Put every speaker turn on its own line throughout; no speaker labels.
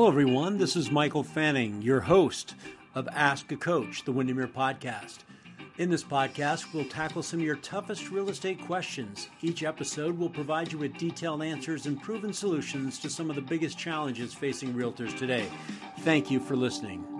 Hello, everyone. This is Michael Fanning, your host of Ask a Coach, the Windermere podcast. In this podcast, we'll tackle some of your toughest real estate questions. Each episode will provide you with detailed answers and proven solutions to some of the biggest challenges facing realtors today. Thank you for listening.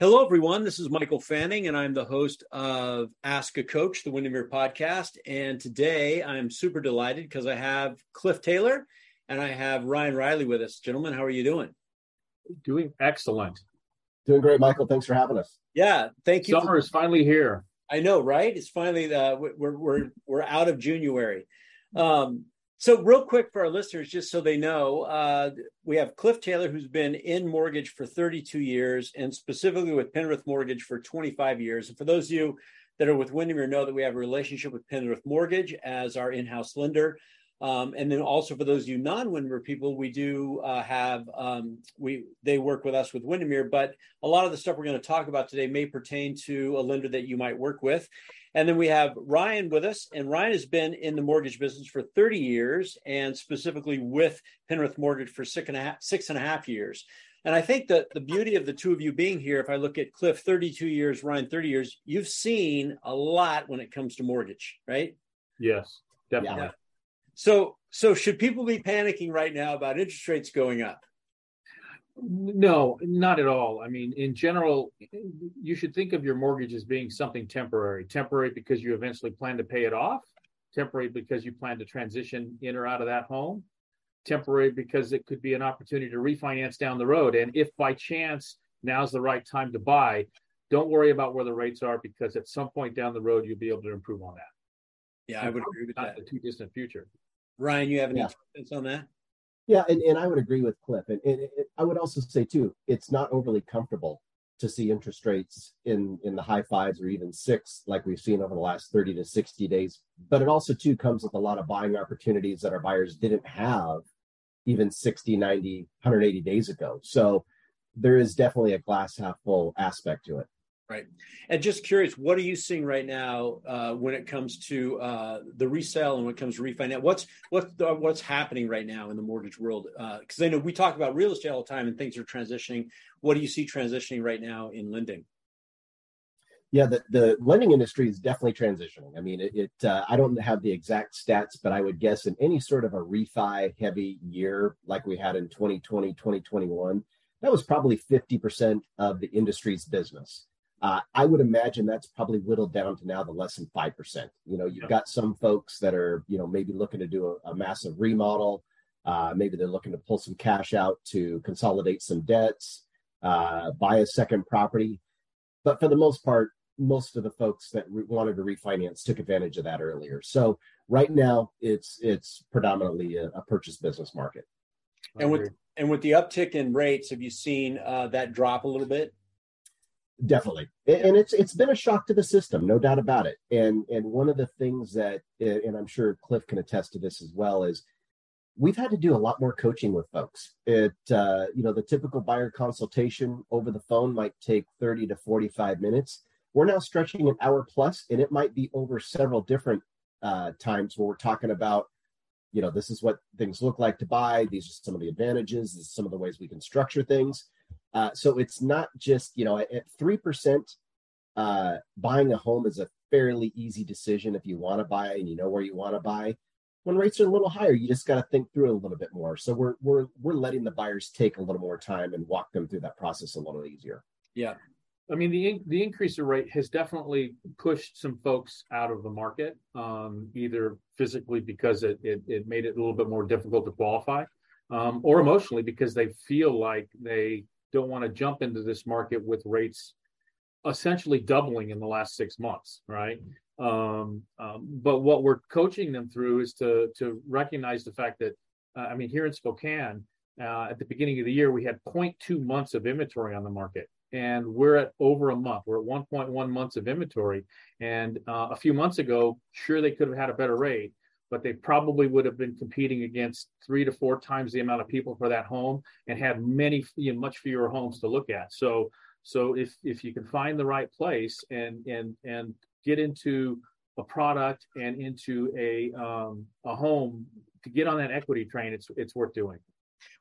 Hello, everyone. This is Michael Fanning, and I'm the host of Ask a Coach, the Windermere podcast. And today I'm super delighted because I have Cliff Taylor and I have Ryan Riley with us. Gentlemen, how are you doing?
Doing excellent.
Doing great, Michael. Thanks for having us.
Yeah, thank you.
Summer for- is finally here.
I know, right? It's finally uh, we're we're we're out of January. Um, so, real quick for our listeners, just so they know, uh, we have Cliff Taylor, who's been in mortgage for 32 years, and specifically with Penrith Mortgage for 25 years. And for those of you that are with Windermere, know that we have a relationship with Penrith Mortgage as our in-house lender. Um, and then also for those of you non-Windermere people, we do uh, have um, we they work with us with Windermere, but a lot of the stuff we're going to talk about today may pertain to a lender that you might work with. And then we have Ryan with us, and Ryan has been in the mortgage business for 30 years, and specifically with Penrith Mortgage for six and a half, six and a half years. And I think that the beauty of the two of you being here, if I look at Cliff 32 years, Ryan 30 years, you've seen a lot when it comes to mortgage, right?
Yes, definitely. Yeah.
So, so should people be panicking right now about interest rates going up?
No, not at all. I mean, in general, you should think of your mortgage as being something temporary. Temporary because you eventually plan to pay it off, temporary because you plan to transition in or out of that home, temporary because it could be an opportunity to refinance down the road. And if by chance now's the right time to buy, don't worry about where the rates are because at some point down the road, you'll be able to improve on that.
Yeah, I would agree with
not
that.
the too distant future.
Ryan, you have any yeah. comments on that?
Yeah, and, and I would agree with Cliff. And, and it, I would also say, too, it's not overly comfortable to see interest rates in, in the high fives or even six, like we've seen over the last 30 to 60 days. But it also, too, comes with a lot of buying opportunities that our buyers didn't have even 60, 90, 180 days ago. So there is definitely a glass half full aspect to it.
Right. And just curious, what are you seeing right now uh, when it comes to uh, the resale and when it comes to refinance? What's what's the, what's happening right now in the mortgage world? Because uh, I know we talk about real estate all the time and things are transitioning. What do you see transitioning right now in lending?
Yeah, the, the lending industry is definitely transitioning. I mean, it, it uh, I don't have the exact stats, but I would guess in any sort of a refi heavy year like we had in 2020, 2021, that was probably 50% of the industry's business. Uh, I would imagine that's probably whittled down to now the less than 5%. You know, you've yeah. got some folks that are, you know, maybe looking to do a, a massive remodel. Uh, maybe they're looking to pull some cash out to consolidate some debts, uh, buy a second property. But for the most part, most of the folks that re- wanted to refinance took advantage of that earlier. So right now, it's it's predominantly a, a purchase business market.
And with and with the uptick in rates, have you seen uh, that drop a little bit?
Definitely, and it's it's been a shock to the system, no doubt about it. And and one of the things that, and I'm sure Cliff can attest to this as well, is we've had to do a lot more coaching with folks. It uh, you know the typical buyer consultation over the phone might take 30 to 45 minutes. We're now stretching an hour plus, and it might be over several different uh, times where we're talking about you know this is what things look like to buy. These are some of the advantages. This is some of the ways we can structure things uh, so it's not just, you know, at 3%, uh, buying a home is a fairly easy decision if you want to buy and you know where you want to buy. When rates are a little higher, you just got to think through it a little bit more. So we're we're we're letting the buyers take a little more time and walk them through that process a little easier.
Yeah. I mean, the the increase in rate has definitely pushed some folks out of the market, um, either physically because it, it, it made it a little bit more difficult to qualify, um, or emotionally because they feel like they don't want to jump into this market with rates essentially doubling in the last six months, right? Um, um, but what we're coaching them through is to to recognize the fact that uh, I mean here in Spokane uh, at the beginning of the year we had 0.2 months of inventory on the market and we're at over a month. We're at 1.1 months of inventory. And uh, a few months ago, sure they could have had a better rate, but they probably would have been competing against three to four times the amount of people for that home and had many, you know, much fewer homes to look at. So, so if if you can find the right place and and and get into a product and into a um, a home to get on that equity train, it's it's worth doing.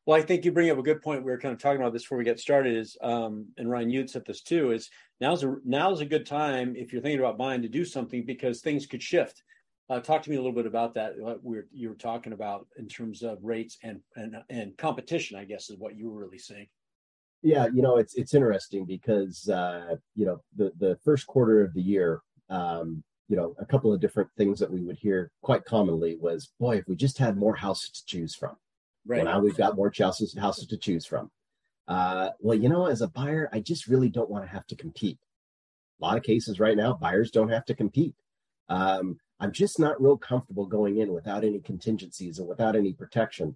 Well, I think you bring up a good point. We were kind of talking about this before we get started. Is um, and Ryan, you'd said this too. Is now's a now's a good time if you're thinking about buying to do something because things could shift. Uh, talk to me a little bit about that. What we were, you were talking about in terms of rates and and and competition. I guess is what you were really saying.
Yeah, you know it's it's interesting because uh, you know the the first quarter of the year, um, you know, a couple of different things that we would hear quite commonly was, boy, if we just had more houses to choose from Right. Well, now we've got more houses, houses to choose from. Uh, well, you know, as a buyer, I just really don't want to have to compete. A lot of cases right now, buyers don't have to compete. Um, I'm just not real comfortable going in without any contingencies and without any protection.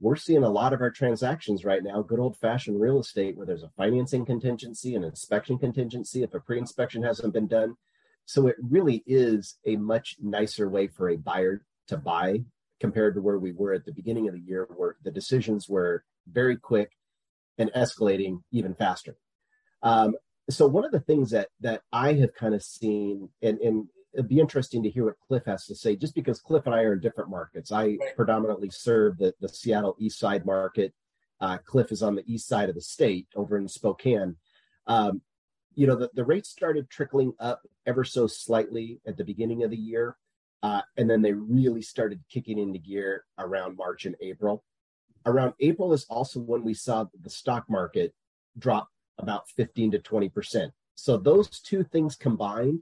We're seeing a lot of our transactions right now, good old fashioned real estate, where there's a financing contingency, an inspection contingency if a pre inspection hasn't been done. So it really is a much nicer way for a buyer to buy compared to where we were at the beginning of the year, where the decisions were very quick and escalating even faster. Um, so one of the things that that I have kind of seen, and, and it'd be interesting to hear what Cliff has to say, just because Cliff and I are in different markets. I right. predominantly serve the, the Seattle East Side market. Uh, Cliff is on the east side of the state over in Spokane. Um, you know, the, the rates started trickling up ever so slightly at the beginning of the year. Uh, and then they really started kicking into gear around March and April. Around April is also when we saw the stock market drop about 15 to 20%. So those two things combined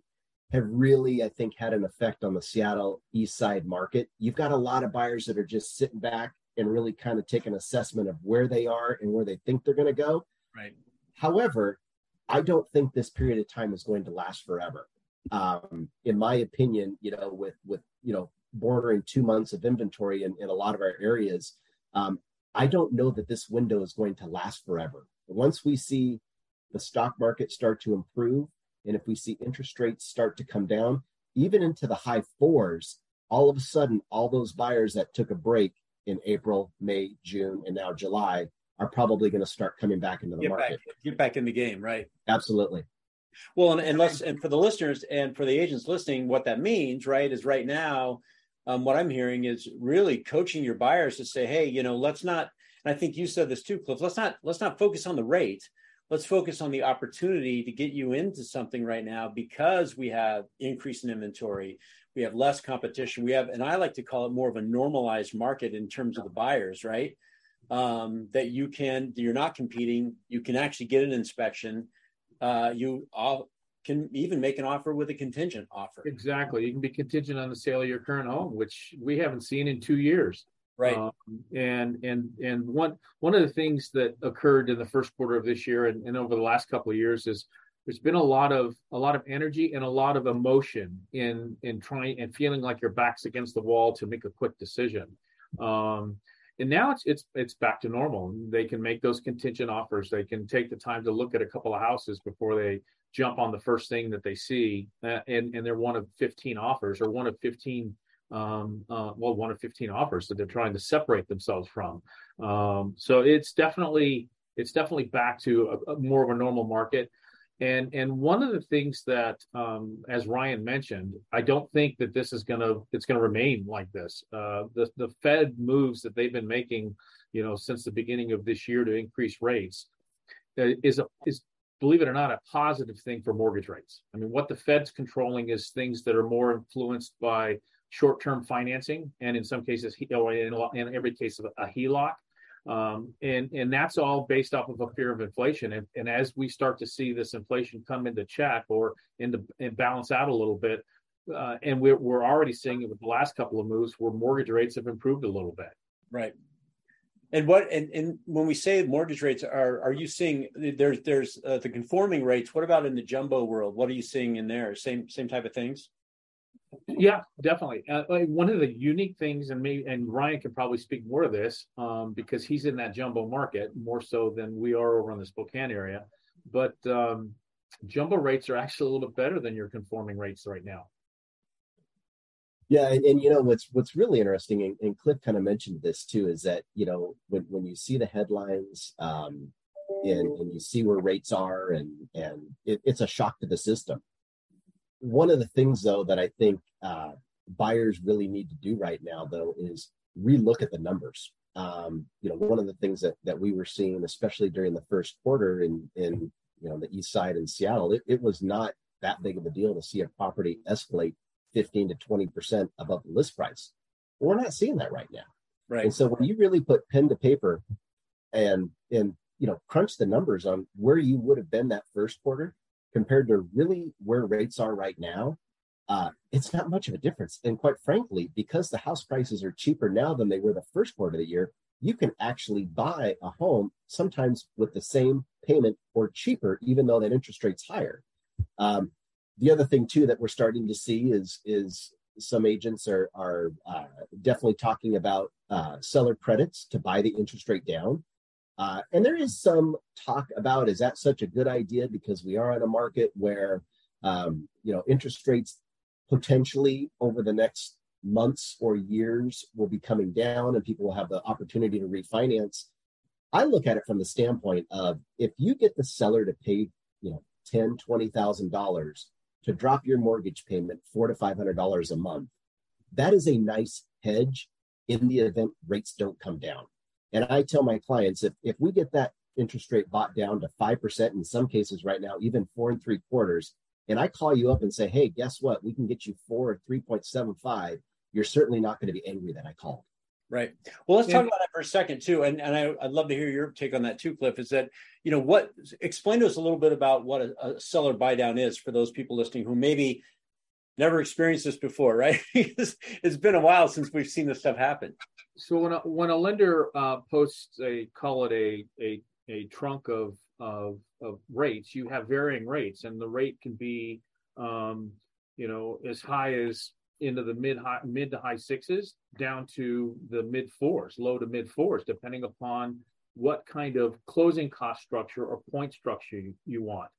have really, I think, had an effect on the Seattle East Side market. You've got a lot of buyers that are just sitting back and really kind of take an assessment of where they are and where they think they're going to go.
Right.
However, I don't think this period of time is going to last forever um, in my opinion, you know, with with you know bordering two months of inventory in, in a lot of our areas, um, I don't know that this window is going to last forever. Once we see the stock market start to improve, and if we see interest rates start to come down, even into the high fours, all of a sudden, all those buyers that took a break in April, May, June, and now July are probably going to start coming back into the
get
market.
Back, get back in the game, right?
Absolutely.
Well, and, and let's and for the listeners and for the agents listening, what that means, right, is right now, um, what I'm hearing is really coaching your buyers to say, hey, you know, let's not. And I think you said this too, Cliff. Let's not let's not focus on the rate. Let's focus on the opportunity to get you into something right now because we have increase in inventory, we have less competition, we have, and I like to call it more of a normalized market in terms of the buyers, right? Um, that you can, you're not competing, you can actually get an inspection uh, you all can even make an offer with a contingent offer.
Exactly. You can be contingent on the sale of your current home, which we haven't seen in two years.
Right. Um,
and and and one one of the things that occurred in the first quarter of this year and, and over the last couple of years is there's been a lot of a lot of energy and a lot of emotion in in trying and feeling like your back's against the wall to make a quick decision. Um, and now it's it's it's back to normal. They can make those contingent offers. They can take the time to look at a couple of houses before they jump on the first thing that they see, uh, and and they're one of 15 offers or one of 15 um, uh, well one of 15 offers that they're trying to separate themselves from. Um, so it's definitely it's definitely back to a, a more of a normal market. And and one of the things that, um, as Ryan mentioned, I don't think that this is gonna it's gonna remain like this. Uh, the the Fed moves that they've been making, you know, since the beginning of this year to increase rates, uh, is a, is believe it or not a positive thing for mortgage rates. I mean, what the Fed's controlling is things that are more influenced by short-term financing, and in some cases, in, in every case, of a HELOC. Um, and and that's all based off of a fear of inflation. And, and as we start to see this inflation come into check or into and balance out a little bit, uh, and we're we're already seeing it with the last couple of moves where mortgage rates have improved a little bit.
Right. And what and, and when we say mortgage rates are are you seeing there's there's uh, the conforming rates? What about in the jumbo world? What are you seeing in there? Same same type of things.
Yeah, definitely. Uh, one of the unique things, and me and Ryan can probably speak more to this um, because he's in that jumbo market more so than we are over in the Spokane area. But um, jumbo rates are actually a little bit better than your conforming rates right now.
Yeah, and, and you know what's what's really interesting, and, and Cliff kind of mentioned this too, is that you know when when you see the headlines um, and and you see where rates are, and and it, it's a shock to the system. One of the things though that I think uh, buyers really need to do right now though is relook at the numbers. Um, you know, one of the things that that we were seeing, especially during the first quarter in in you know the east side in Seattle, it, it was not that big of a deal to see a property escalate 15 to 20% above the list price. We're not seeing that right now.
Right.
And so when you really put pen to paper and and you know crunch the numbers on where you would have been that first quarter compared to really where rates are right now, uh, it's not much of a difference. And quite frankly, because the house prices are cheaper now than they were the first quarter of the year, you can actually buy a home sometimes with the same payment or cheaper, even though that interest rate's higher. Um, the other thing too that we're starting to see is is some agents are are uh, definitely talking about uh, seller credits to buy the interest rate down. Uh, and there is some talk about is that such a good idea because we are in a market where um, you know interest rates potentially over the next months or years will be coming down and people will have the opportunity to refinance. I look at it from the standpoint of if you get the seller to pay you know ten twenty thousand dollars to drop your mortgage payment four to five hundred dollars a month. That is a nice hedge in the event rates don't come down. And I tell my clients if if we get that interest rate bought down to five percent in some cases right now, even four and three quarters, and I call you up and say, hey, guess what? We can get you four or three point seven five. You're certainly not going to be angry that I called.
Right. Well, let's yeah. talk about that for a second too, and and I, would love to hear your take on that too, Cliff. Is that you know what? Explain to us a little bit about what a, a seller buy down is for those people listening who maybe never experienced this before, right? it's been a while since we've seen this stuff happen.
So when a, when a lender uh, posts a call it a a a trunk of of of rates, you have varying rates, and the rate can be um, you know as high as into the mid high mid to high sixes down to the mid fours, low to mid fours, depending upon what kind of closing cost structure or point structure you, you want.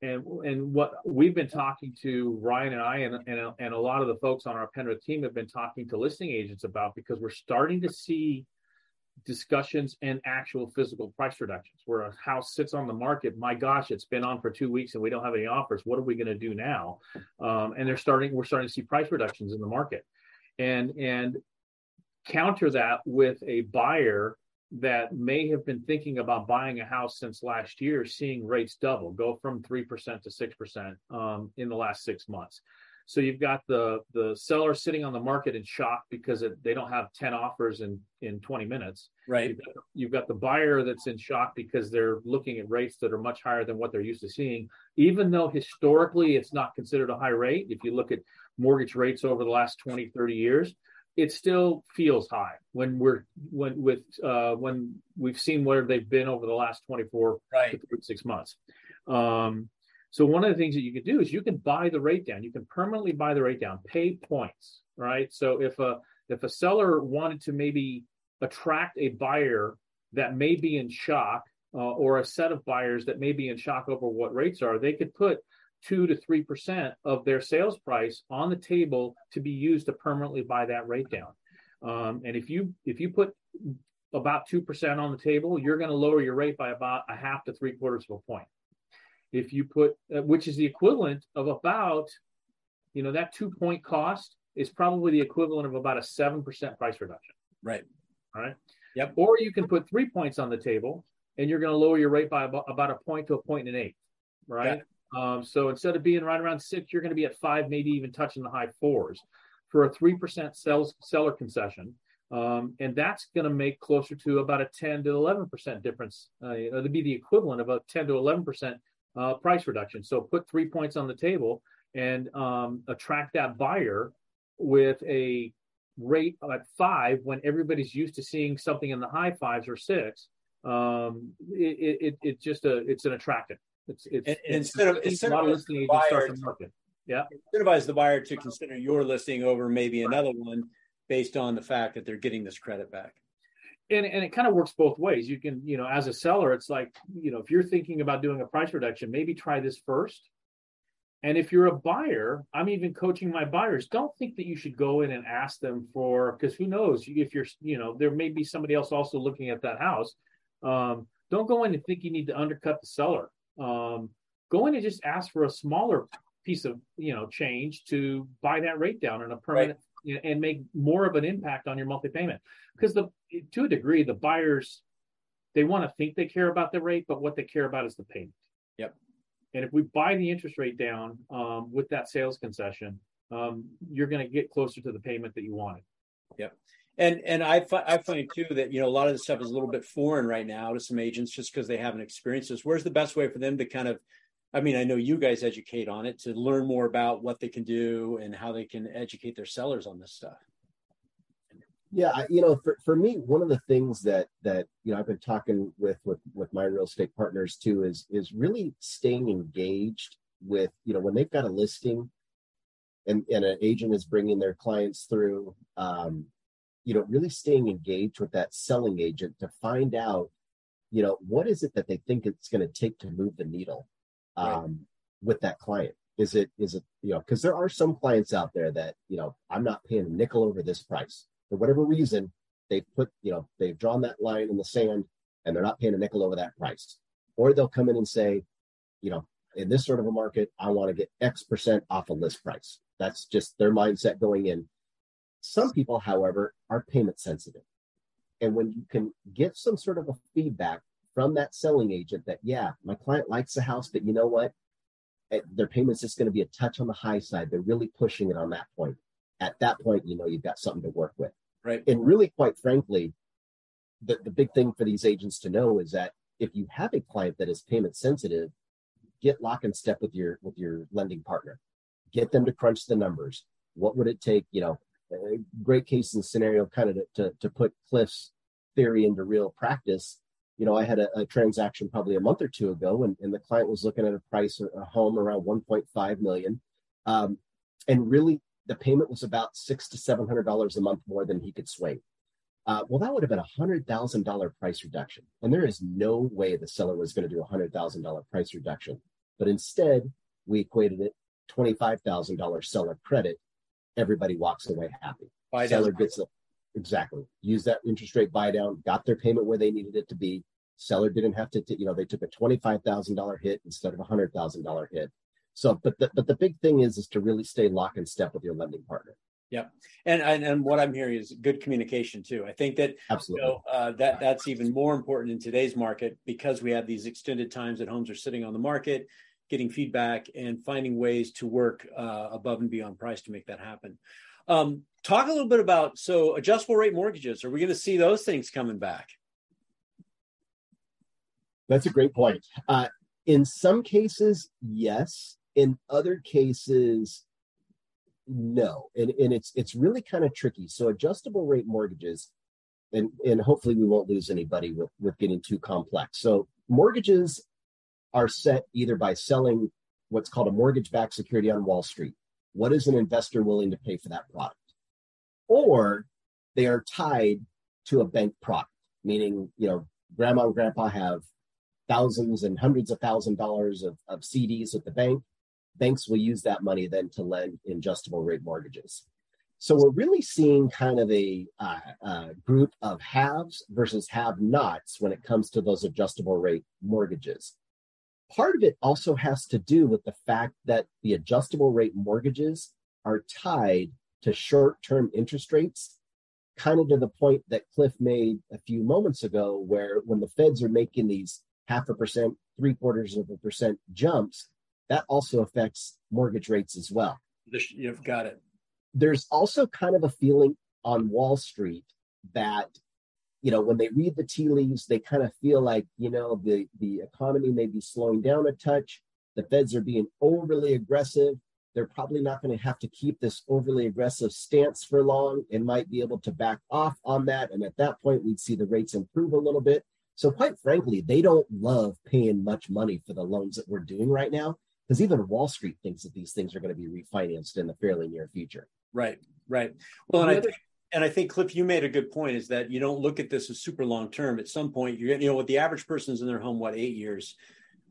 And and what we've been talking to Ryan and I and, and and a lot of the folks on our Penrith team have been talking to listing agents about because we're starting to see discussions and actual physical price reductions where a house sits on the market. My gosh it's been on for two weeks and we don't have any offers. What are we going to do now? Um, and they're starting we're starting to see price reductions in the market. And and counter that with a buyer that may have been thinking about buying a house since last year seeing rates double go from 3% to 6% um, in the last six months so you've got the the seller sitting on the market in shock because it, they don't have 10 offers in in 20 minutes.
Right.
You've got, you've got, the buyer that's in shock because they're looking at rates that are much higher than what they're used to seeing, even though historically it's not considered a high rate. If you look at mortgage rates over the last 20, 30 years, it still feels high when we're when with uh, when we've seen where they've been over the last 24
right.
to 36 months. Um, so one of the things that you can do is you can buy the rate down. You can permanently buy the rate down, pay points, right? So if a if a seller wanted to maybe attract a buyer that may be in shock uh, or a set of buyers that may be in shock over what rates are, they could put two to three percent of their sales price on the table to be used to permanently buy that rate down. Um, and if you if you put about two percent on the table, you're going to lower your rate by about a half to three quarters of a point if you put, uh, which is the equivalent of about, you know, that two point cost is probably the equivalent of about a 7% price reduction.
Right.
All right.
Yep.
Or you can put three points on the table and you're going to lower your rate by about, about a point to a point and an eighth. Right. Um, so instead of being right around six, you're going to be at five, maybe even touching the high fours for a 3% sales, seller concession. Um, and that's going to make closer to about a 10 to 11% difference. Uh, it'll be the equivalent of a 10 to 11% uh, price reduction. So put three points on the table and um, attract that buyer with a rate at five when everybody's used to seeing something in the high fives or six, um, it, it, it just a it's an attractant. It's it's,
And- and instead of- instead of
listing agents start the
to-
market. Yeah,
incentivize the buyer to consider your listing over maybe another one based on the fact that they're getting this credit back.
and and it kind of works both ways. You can you know as a seller, it's like you know if you're thinking about doing a price reduction, maybe try this first. And if you're a buyer, I'm even coaching my buyers. Don't think that you should go in and ask them for because who knows if you're you know there may be somebody else also looking at that house. Um, don't go in and think you need to undercut the seller. Um, go in and just ask for a smaller piece of you know change to buy that rate down in a permanent you know, and make more of an impact on your monthly payment. Because the to a degree the buyers they want to think they care about the rate but what they care about is the payment.
Yep.
and if we buy the interest rate down um, with that sales concession um, you're going to get closer to the payment that you wanted
And and I fi- I find too that you know a lot of this stuff is a little bit foreign right now to some agents just because they haven't experienced this. Where's the best way for them to kind of, I mean, I know you guys educate on it to learn more about what they can do and how they can educate their sellers on this stuff.
Yeah, you know, for, for me, one of the things that that you know I've been talking with with with my real estate partners too is is really staying engaged with you know when they've got a listing, and and an agent is bringing their clients through, um, you know, really staying engaged with that selling agent to find out, you know, what is it that they think it's going to take to move the needle, um,
Right.
with that client. Is it is it you know because there are some clients out there that you know I'm not paying a nickel over this price for whatever reason, they've put, you know, they've drawn that line in the sand and they're not paying a nickel over that price. Or they'll come in and say, you know, in this sort of a market, I want to get X percent off a list price. That's just their mindset going in. Some people, however, are payment sensitive. And when you can get some sort of a feedback from that selling agent that, yeah, my client likes the house, but you know what? Eh, Their payment's just going to be a touch on the high side. They're really pushing it on that point. At that point, you know, you've got something to work with
Right.
and really quite frankly the, the big thing for these agents to know is that if you have a client that is payment sensitive get lock and step with your with your lending partner get them to crunch the numbers what would it take you know great case and scenario kind of to, to, to put cliff's theory into real practice you know i had a, a transaction probably a month or two ago and, and the client was looking at a price a home around 1.5 million um, and really the payment was about six to seven hundred dollars a month more than he could swing. Uh, well, that would have been a hundred thousand dollar price reduction, and there is no way the seller was going to do a hundred thousand dollar price reduction. But instead, we equated it twenty five thousand dollar seller credit. Everybody walks away happy.
Buy down.
seller gets a, exactly use that interest rate buy down, got their payment where they needed it to be. Seller didn't have to, t- you know, they took a twenty five thousand dollar hit instead of a hundred thousand dollar hit. So, but the, but the big thing is is to really stay lock and step with your lending partner.
And, and and what I'm hearing is good communication too. I think that you
Absolutely.
know uh, that that's even more important in today's market because we have these extended times that homes are sitting on the market, getting feedback and finding ways to work uh, above and beyond price to make that happen. Um, talk a little bit about so adjustable rate mortgages. Are we going to see those things coming back?
That's a great point. Uh, in some cases, yes. In other cases, no. And, and it's it's really kind of tricky. So adjustable rate mortgages, and and hopefully we won't lose anybody with with getting too complex. So mortgages are set either by selling what's called a mortgage-backed security on Wall Street. What is an investor willing to pay for that product? Or they are tied to a bank product, meaning you know grandma and grandpa have thousands and hundreds of thousand dollars of, of CDs at the bank. Banks will use that money then to lend in adjustable rate mortgages. So we're really seeing kind of a uh, uh, group of haves versus have nots when it comes to those adjustable rate mortgages. Part of it also has to do with the fact that the adjustable rate mortgages are tied to short term interest rates, kind of to the point that Cliff made a few moments ago, where when the feds are making these half a percent, three quarters of a percent jumps, that also affects mortgage rates as well.
You've got it.
There's also kind of a feeling on Wall Street that, you know, when they read the tea leaves, they kind of feel like, you know, the, the economy may be slowing down a touch. The feds are being overly aggressive. they're probably not going to have to keep this overly aggressive stance for long and might be able to back off on that. And at that point, we'd see the rates improve a little bit. So, quite frankly, they don't love paying much money for the loans that we're doing right now because even Wall Street thinks that these things are going to be refinanced in the fairly near future.
Right, right. Well, and I think, and I think Cliff, you made a good point is that you don't look at this as super long term. At some point, you're you know what the average person is in their home what eight years,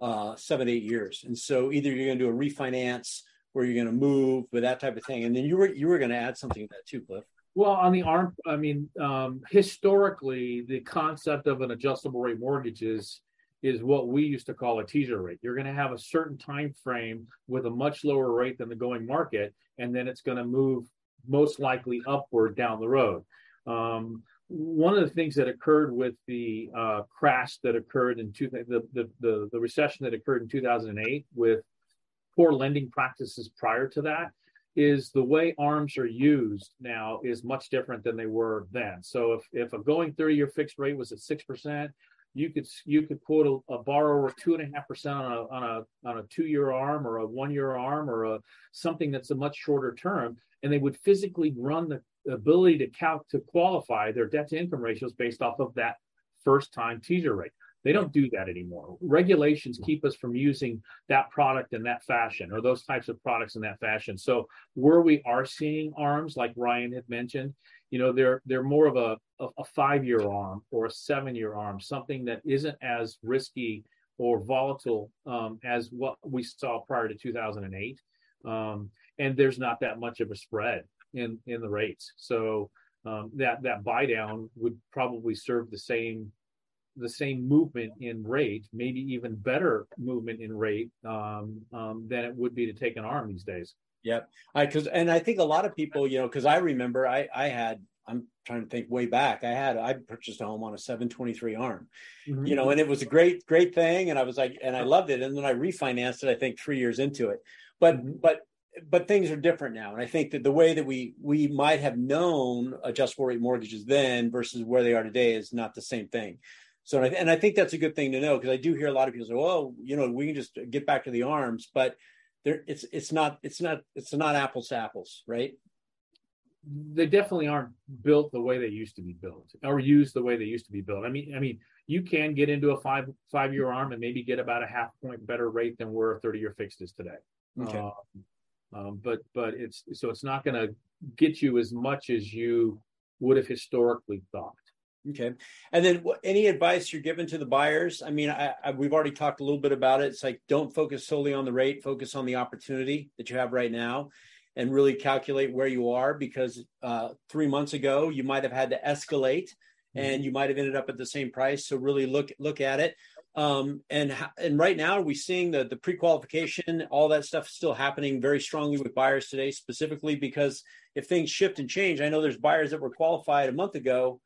uh, seven eight years, and so either you're going to do a refinance or you're going to move, but that type of thing. And then you were you were going to add something to that too, Cliff.
Well, on the ARM, I mean, um, historically, the concept of an adjustable rate mortgage is is what we used to call a teaser rate. You're going to have a certain time frame with a much lower rate than the going market, and then it's going to move most likely upward down the road. Um, one of the things that occurred with the uh, crash that occurred in two, the, the, the, the recession that occurred in 2008 with poor lending practices prior to that is the way arms are used now is much different than they were then. So if, if a going 30 year fixed rate was at 6%, you could you could quote a, a borrower two and a half percent on a on a on a two year arm or a one year arm or a something that's a much shorter term, and they would physically run the ability to count to qualify their debt to income ratios based off of that first time teaser rate. They don't do that anymore. Regulations keep us from using that product in that fashion or those types of products in that fashion. So where we are seeing arms, like Ryan had mentioned, you know, they're they're more of a a five year arm or a seven year arm, something that isn't as risky or volatile um, as what we saw prior to 2008. Um, and there's not that much of a spread in in the rates. So um, that that buy down would probably serve the same the same movement in rate, maybe even better movement in rate um, um, than it would be to take an arm these days.
Yep. I because and I think a lot of people, you know, because I remember I I had I'm trying to think way back. I had I purchased a home on a 723 arm, mm-hmm. you know, and it was a great great thing, and I was like, and I loved it, and then I refinanced it. I think three years into it, but mm-hmm. but but things are different now, and I think that the way that we we might have known adjustable rate mortgages then versus where they are today is not the same thing. So, and I think that's a good thing to know because I do hear a lot of people say, "Oh, you know, we can just get back to the arms," but there, it's it's not it's not it's not apples to apples, right?
They definitely aren't built the way they used to be built, or used the way they used to be built. I mean, I mean, you can get into a five five year arm and maybe get about a half point better rate than where a thirty year fixed is today. Okay. Um, um, but but it's so it's not going to get you as much as you would have historically thought.
Okay. And then what, any advice you're giving to the buyers? I mean, I, I, we've already talked a little bit about it. It's like don't focus solely on the rate, focus on the opportunity that you have right now and really calculate where you are because uh, three months ago you might have had to escalate mm-hmm. and you might have ended up at the same price. So really look look at it. Um, and and right now we're we seeing the the pre-qualification, all that stuff is still happening very strongly with buyers today, specifically because if things shift and change, I know there's buyers that were qualified a month ago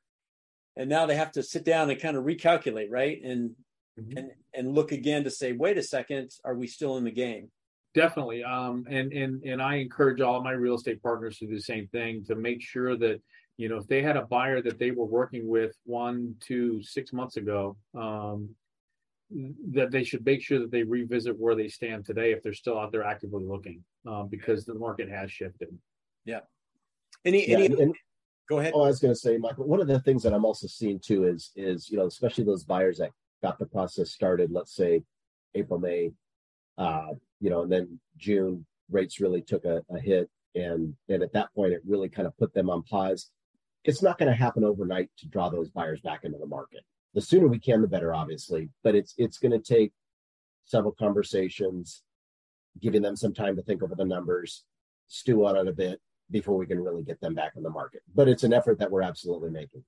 and now they have to sit down and kind of recalculate right? And mm-hmm. and and look again to say wait a second are we still in the game?
Definitely. Um and and and i encourage all of my real estate partners to do the same thing to make sure that you know if they had a buyer that they were working with one two six months ago um that they should make sure that they revisit where they stand today if they're still out there actively looking um, because the market has shifted
yeah any yeah, any and, Go ahead.
Oh, I was going to say, Michael. One of the things that I'm also seeing too is is you know especially those buyers that got the process started. Let's say April, May, uh, you know, and then June rates really took a, a hit, and and at that point it really kind of put them on pause. It's not going to happen overnight to draw those buyers back into the market. The sooner we can, the better, obviously. But it's it's going to take several conversations, giving them some time to think over the numbers, stew on it a bit, before we can really get them back in the market. But it's an effort that we're absolutely making.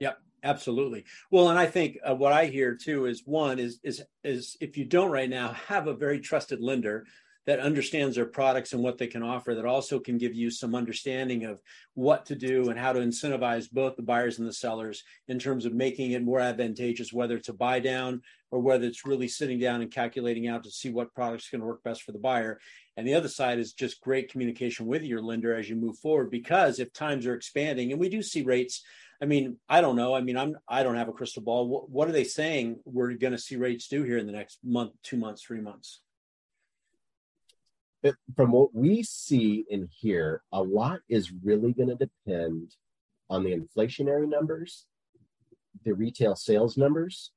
Yep, absolutely. Well, and I think uh, what I hear too is one is is is if you don't right now have a very trusted lender that understands their products and what they can offer that also can give you some understanding of what to do and how to incentivize both the buyers and the sellers in terms of making it more advantageous whether it's a buy down or whether it's really sitting down and calculating out to see what products going to work best for the buyer and the other side is just great communication with your lender as you move forward because if times are expanding and we do see rates I mean, I don't know. I mean, I'm I don't have a crystal ball. What, what are they saying we're going to see rates do here in the next month, two months, three months?
It, from what we see and hear, a lot is really going to depend on the inflationary numbers, the retail sales numbers,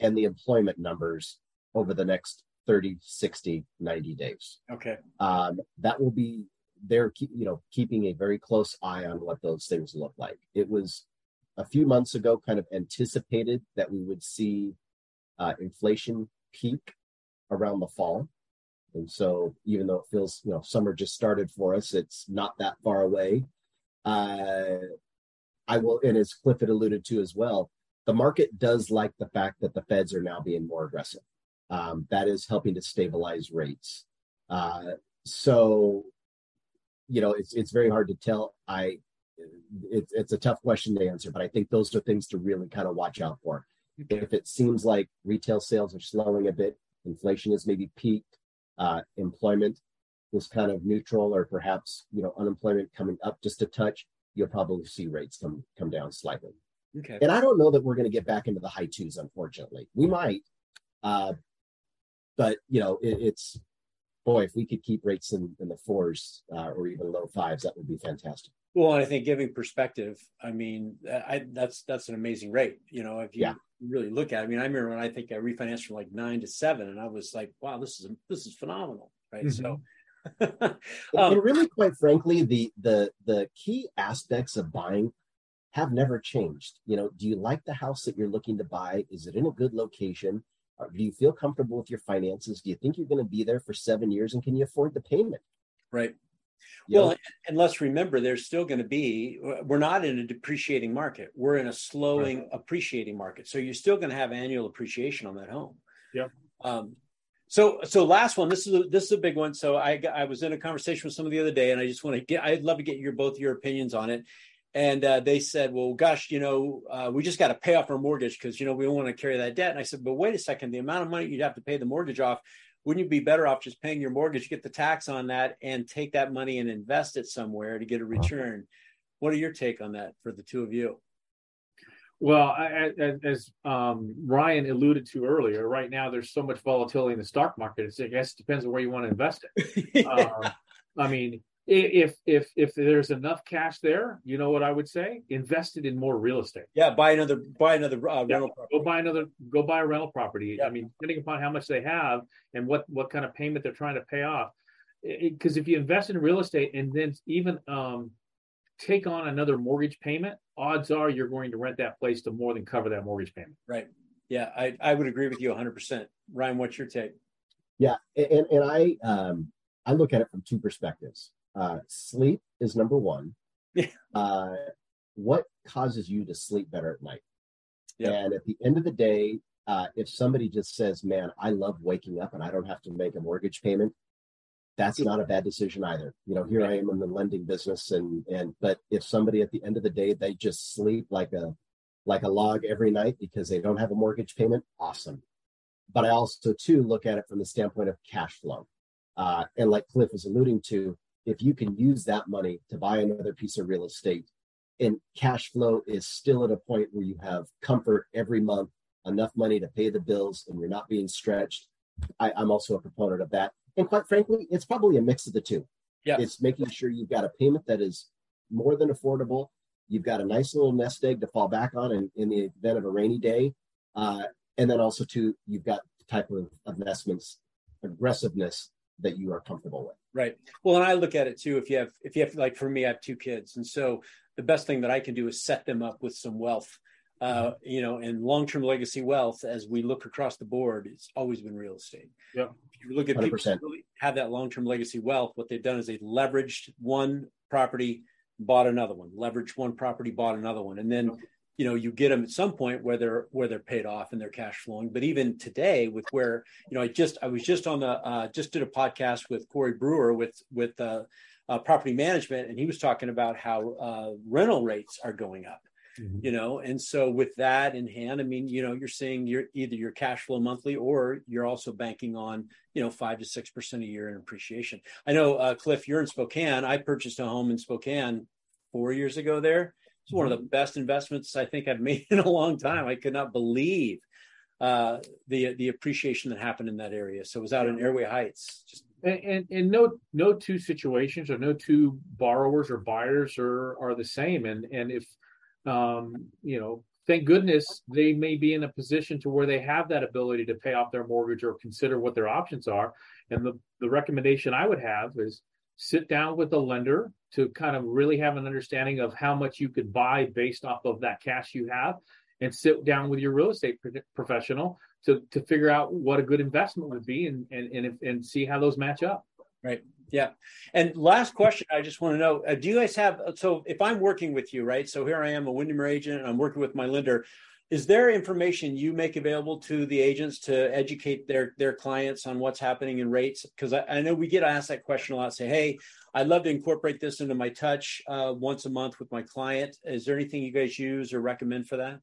and the employment numbers over the next 30, 60, 90 days.
Okay.
Um, that will be they're you know keeping a very close eye on what those things look like. It was a few months ago kind of anticipated that we would see uh, inflation peak around the fall. And so even though it feels, you know, summer just started for us, it's not that far away. Uh, I will, and as Cliff had alluded to as well, the market does like the fact that the feds are now being more aggressive. Um, that is helping to stabilize rates. Uh, so, you know, it's it's very hard to tell. I it's it's a tough question to answer, but I think those are things to really kind of watch out for. If it seems like retail sales are slowing a bit, inflation has maybe peaked, uh, employment is kind of neutral, or perhaps you know unemployment coming up just a touch, you'll probably see rates come come down slightly.
Okay.
And I don't know that we're going to get back into the high twos. Unfortunately, we might, uh, but you know it, it's boy if we could keep rates in, in the fours uh, or even low fives, that would be fantastic.
Well, I think giving perspective, I mean, I, that's that's an amazing rate. You know, if you
yeah.
really look at, it. I mean, I remember when I think I refinanced from like nine to seven, and I was like, wow, this is this is phenomenal, right? Mm-hmm. So.
um, and really, quite frankly, the the the key aspects of buying have never changed. You know, do you like the house that you're looking to buy? Is it in a good location? Do you feel comfortable with your finances? Do you think you're going to be there for seven years, and can you afford the payment?
Right. Well, and let's remember, there's still going to be, we're not in a depreciating market. We're in a slowing, right. appreciating market. So you're still going to have annual appreciation on that home.
Yeah.
Um, so, so last one. This is a, this is a big one. So I I was in a conversation with someone the other day, and I just want to get. I'd love to get your both your opinions on it. And uh, they said, "Well, gosh, you know, uh, we just got to pay off our mortgage because you know we don't want to carry that debt." And I said, "But wait a second. The amount of money you'd have to pay the mortgage off wouldn't you be better off just paying your mortgage, get the tax on that, and take that money and invest it somewhere to get a return? What are your take on that for the two of you?
Well, as um, Ryan alluded to earlier, right now there's so much volatility in the stock market. It's, I guess it depends on where you want to invest it. um, I mean, if if if there's enough cash there, you know what I would say? Invest it in more real estate.
Yeah, buy another buy another uh, yeah, rental.
Property. Go buy another. Go buy a rental property. Yeah. I mean, depending upon how much they have and what what kind of payment they're trying to pay off. Because if you invest in real estate and then even um, take on another mortgage payment, odds are you're going to rent that place to more than cover that mortgage payment.
Right. Yeah, I I would agree with you 100. percent Ryan, what's your take?
Yeah, and and I um I look at it from two perspectives uh, sleep is number one. Uh, what causes you to sleep better at night? Yep. And at the end of the day, uh, if somebody just says, "Man, I love waking up and I don't have to make a mortgage payment," that's not a bad decision either. You know, here I am in the lending business, and and but if somebody at the end of the day they just sleep like a like a log every night because they don't have a mortgage payment, awesome. But I also too look at it from the standpoint of cash flow, uh, and like Cliff was alluding to, if you can use that money to buy another piece of real estate and cash flow is still at a point where you have comfort every month, enough money to pay the bills, and you're not being stretched, I, am also a proponent of that. And quite frankly, it's probably a mix of the two.
Yeah.
It's making sure you've got a payment that is more than affordable. You've got a nice little nest egg to fall back on in, in the event of a rainy day. Uh, and then also, too, you've got the type of investments, aggressiveness that you are comfortable with.
Right. Well, and I look at it too. If you have, if you have, like for me, I have two kids, and so the best thing that I can do is set them up with some wealth. Uh, mm-hmm. you know, and long-term legacy wealth, as we look across the board, it's always been real estate.
Yeah.
If you look at 100%. people who really have that long-term legacy wealth, what they've done is they've leveraged one property, bought another one, leveraged one property, bought another one, and then you know you get them at some point where they're where they're paid off and they're cash flowing. But even today with where you know i just i was just on the uh, just did a podcast with corey brewer with with uh, uh, property management and he was talking about how uh, rental rates are going up mm-hmm. you know? And so with that in hand i mean you know you're seeing your either your cash flow monthly or you're also banking on you know five to six percent a year in appreciation. I know uh, cliff you're in spokane. I purchased a home in spokane four years ago there it's one of the best investments I think I've made in a long time. I could not believe uh, the the appreciation that happened in that area. So it was out in Airway Heights. Just
and, and, and no no two situations or no two borrowers or buyers are are the same and and if um you know thank goodness they may be in a position to where they have that ability to pay off their mortgage or consider what their options are and the the recommendation i would have is sit down with the lender to kind of really have an understanding of how much you could buy based off of that cash you have and sit down with your real estate professional to to figure out what a good investment would be and and and, and see how those match up.
Right. Yeah. And last question, I just want to know: uh, Do you guys have? So, if I'm working with you, right? So here I am, a Windermere agent, and I'm working with my lender. Is there information you make available to the agents to educate their their clients on what's happening in rates? Because I, I, know we get asked that question a lot. Say, hey, I'd love to incorporate this into my touch uh, once a month with my client. Is there anything you guys use or recommend for that?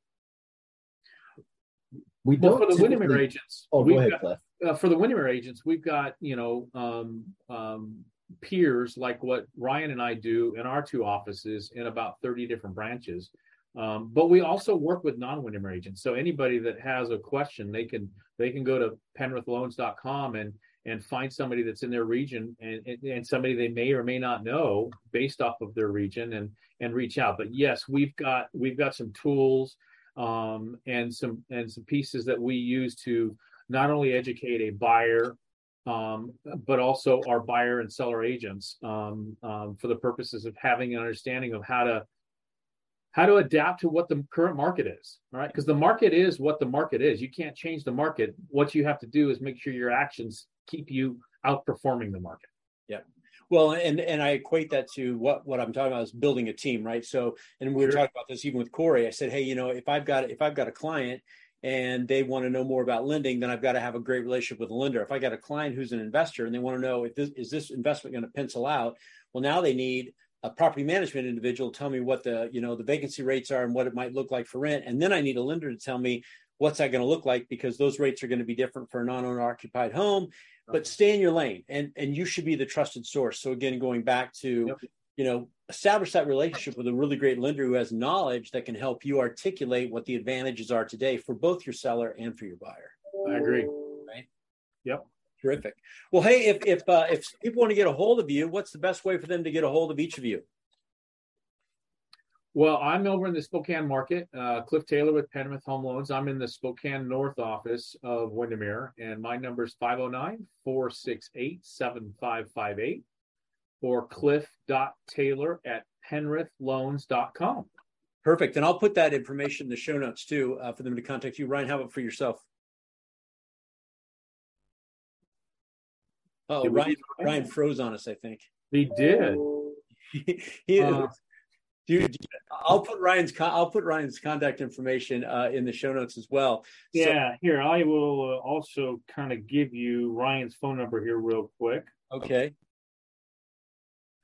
We don't well, for the Windermere agents.
Oh, go ahead, got,
uh, for the Windermere agents, we've got you know um, um, peers like what Ryan and I do in our two offices in about thirty different branches. Um, but we also work with non-Windermere agents. So anybody that has a question, they can they can go to penrithloans.com and and find somebody that's in their region and, and, and somebody they may or may not know based off of their region and and reach out. But yes, we've got we've got some tools um, and some and some pieces that we use to not only educate a buyer um, but also our buyer and seller agents um, um, for the purposes of having an understanding of how to how to adapt to what the current market is right? because the market is what the market is you can't change the market what you have to do is make sure your actions keep you outperforming the market
yeah well, and and I equate that to what what I'm talking about is building a team, right? So, and we were talking about this even with Corey. I said, hey, you know, if I've got if I've got a client and they want to know more about lending, then I've got to have a great relationship with a lender. If I got a client who's an investor and they want to know if this is this investment going to pencil out, well, now they need a property management individual tell me what the you know the vacancy rates are and what it might look like for rent, and then I need a lender to tell me what's that going to look like because those rates are going to be different for a non-owner occupied home. But stay in your lane and and you should be the trusted source. So again going back to yep. you know establish that relationship with a really great lender who has knowledge that can help you articulate what the advantages are today for both your seller and for your buyer.
I agree.
Right.
Yep
terrific well hey if if uh, if people want to get a hold of you what's the best way for them to get a hold of each of you
well, I'm over in the Spokane market. Uh, Cliff Taylor with Penrith Home Loans. I'm in the Spokane North office of Windermere, and my number is 509 468 7558 or cliff.taylor at penrithloans.com.
Perfect. And I'll put that information in the show notes too uh, for them to contact you. Ryan, how about for yourself? Oh, Ryan, Ryan froze on us, I think.
He did.
he, uh, Dude, I'll put Ryan's I'll put Ryan's contact information uh, in the show notes as well.
Yeah, so, here I will uh, also kind of give you Ryan's phone number here real quick.
Okay.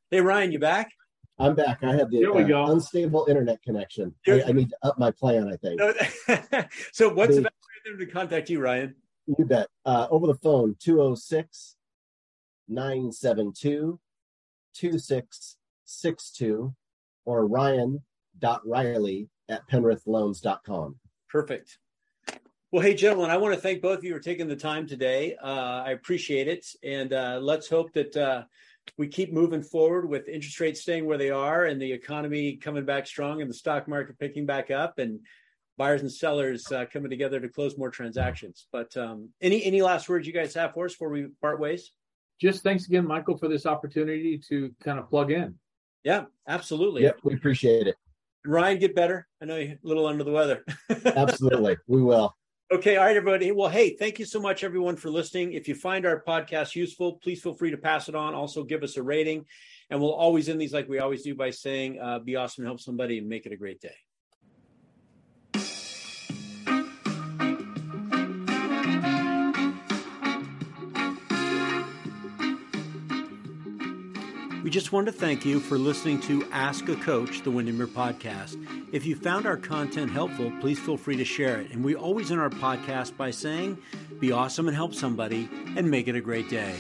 Hey Ryan, you back?
I'm back. I have the uh, unstable internet connection. I, I, need to up my plan. I think.
so, what's the best way to contact you, Ryan?
You bet. Uh, over the phone, 206 972 2662 or ryan.riley at penrithloans.com.
Perfect. Well, hey, gentlemen, I want to thank both of you for taking the time today. Uh, I appreciate it. And uh, let's hope that uh, we keep moving forward with interest rates staying where they are and the economy coming back strong and the stock market picking back up and buyers and sellers uh, coming together to close more transactions. But um, any any last words you guys have for us before we part ways?
Just thanks again, Michael, for this opportunity to kind of plug in.
Yeah, absolutely.
Yep, we appreciate it.
Ryan, get better. I know you're a little under the weather.
absolutely. We will.
Okay. All right, everybody. Well, hey, thank you so much, everyone, for listening. If you find our podcast useful, please feel free to pass it on. Also, give us a rating. And we'll always end these like we always do by saying, uh, be awesome, help somebody, and make it a great day. Just want to thank you for listening to Ask a Coach, the Windermere podcast. If you found our content helpful, please feel free to share it. And we always end our podcast by saying, be awesome and help somebody, and make it a great day.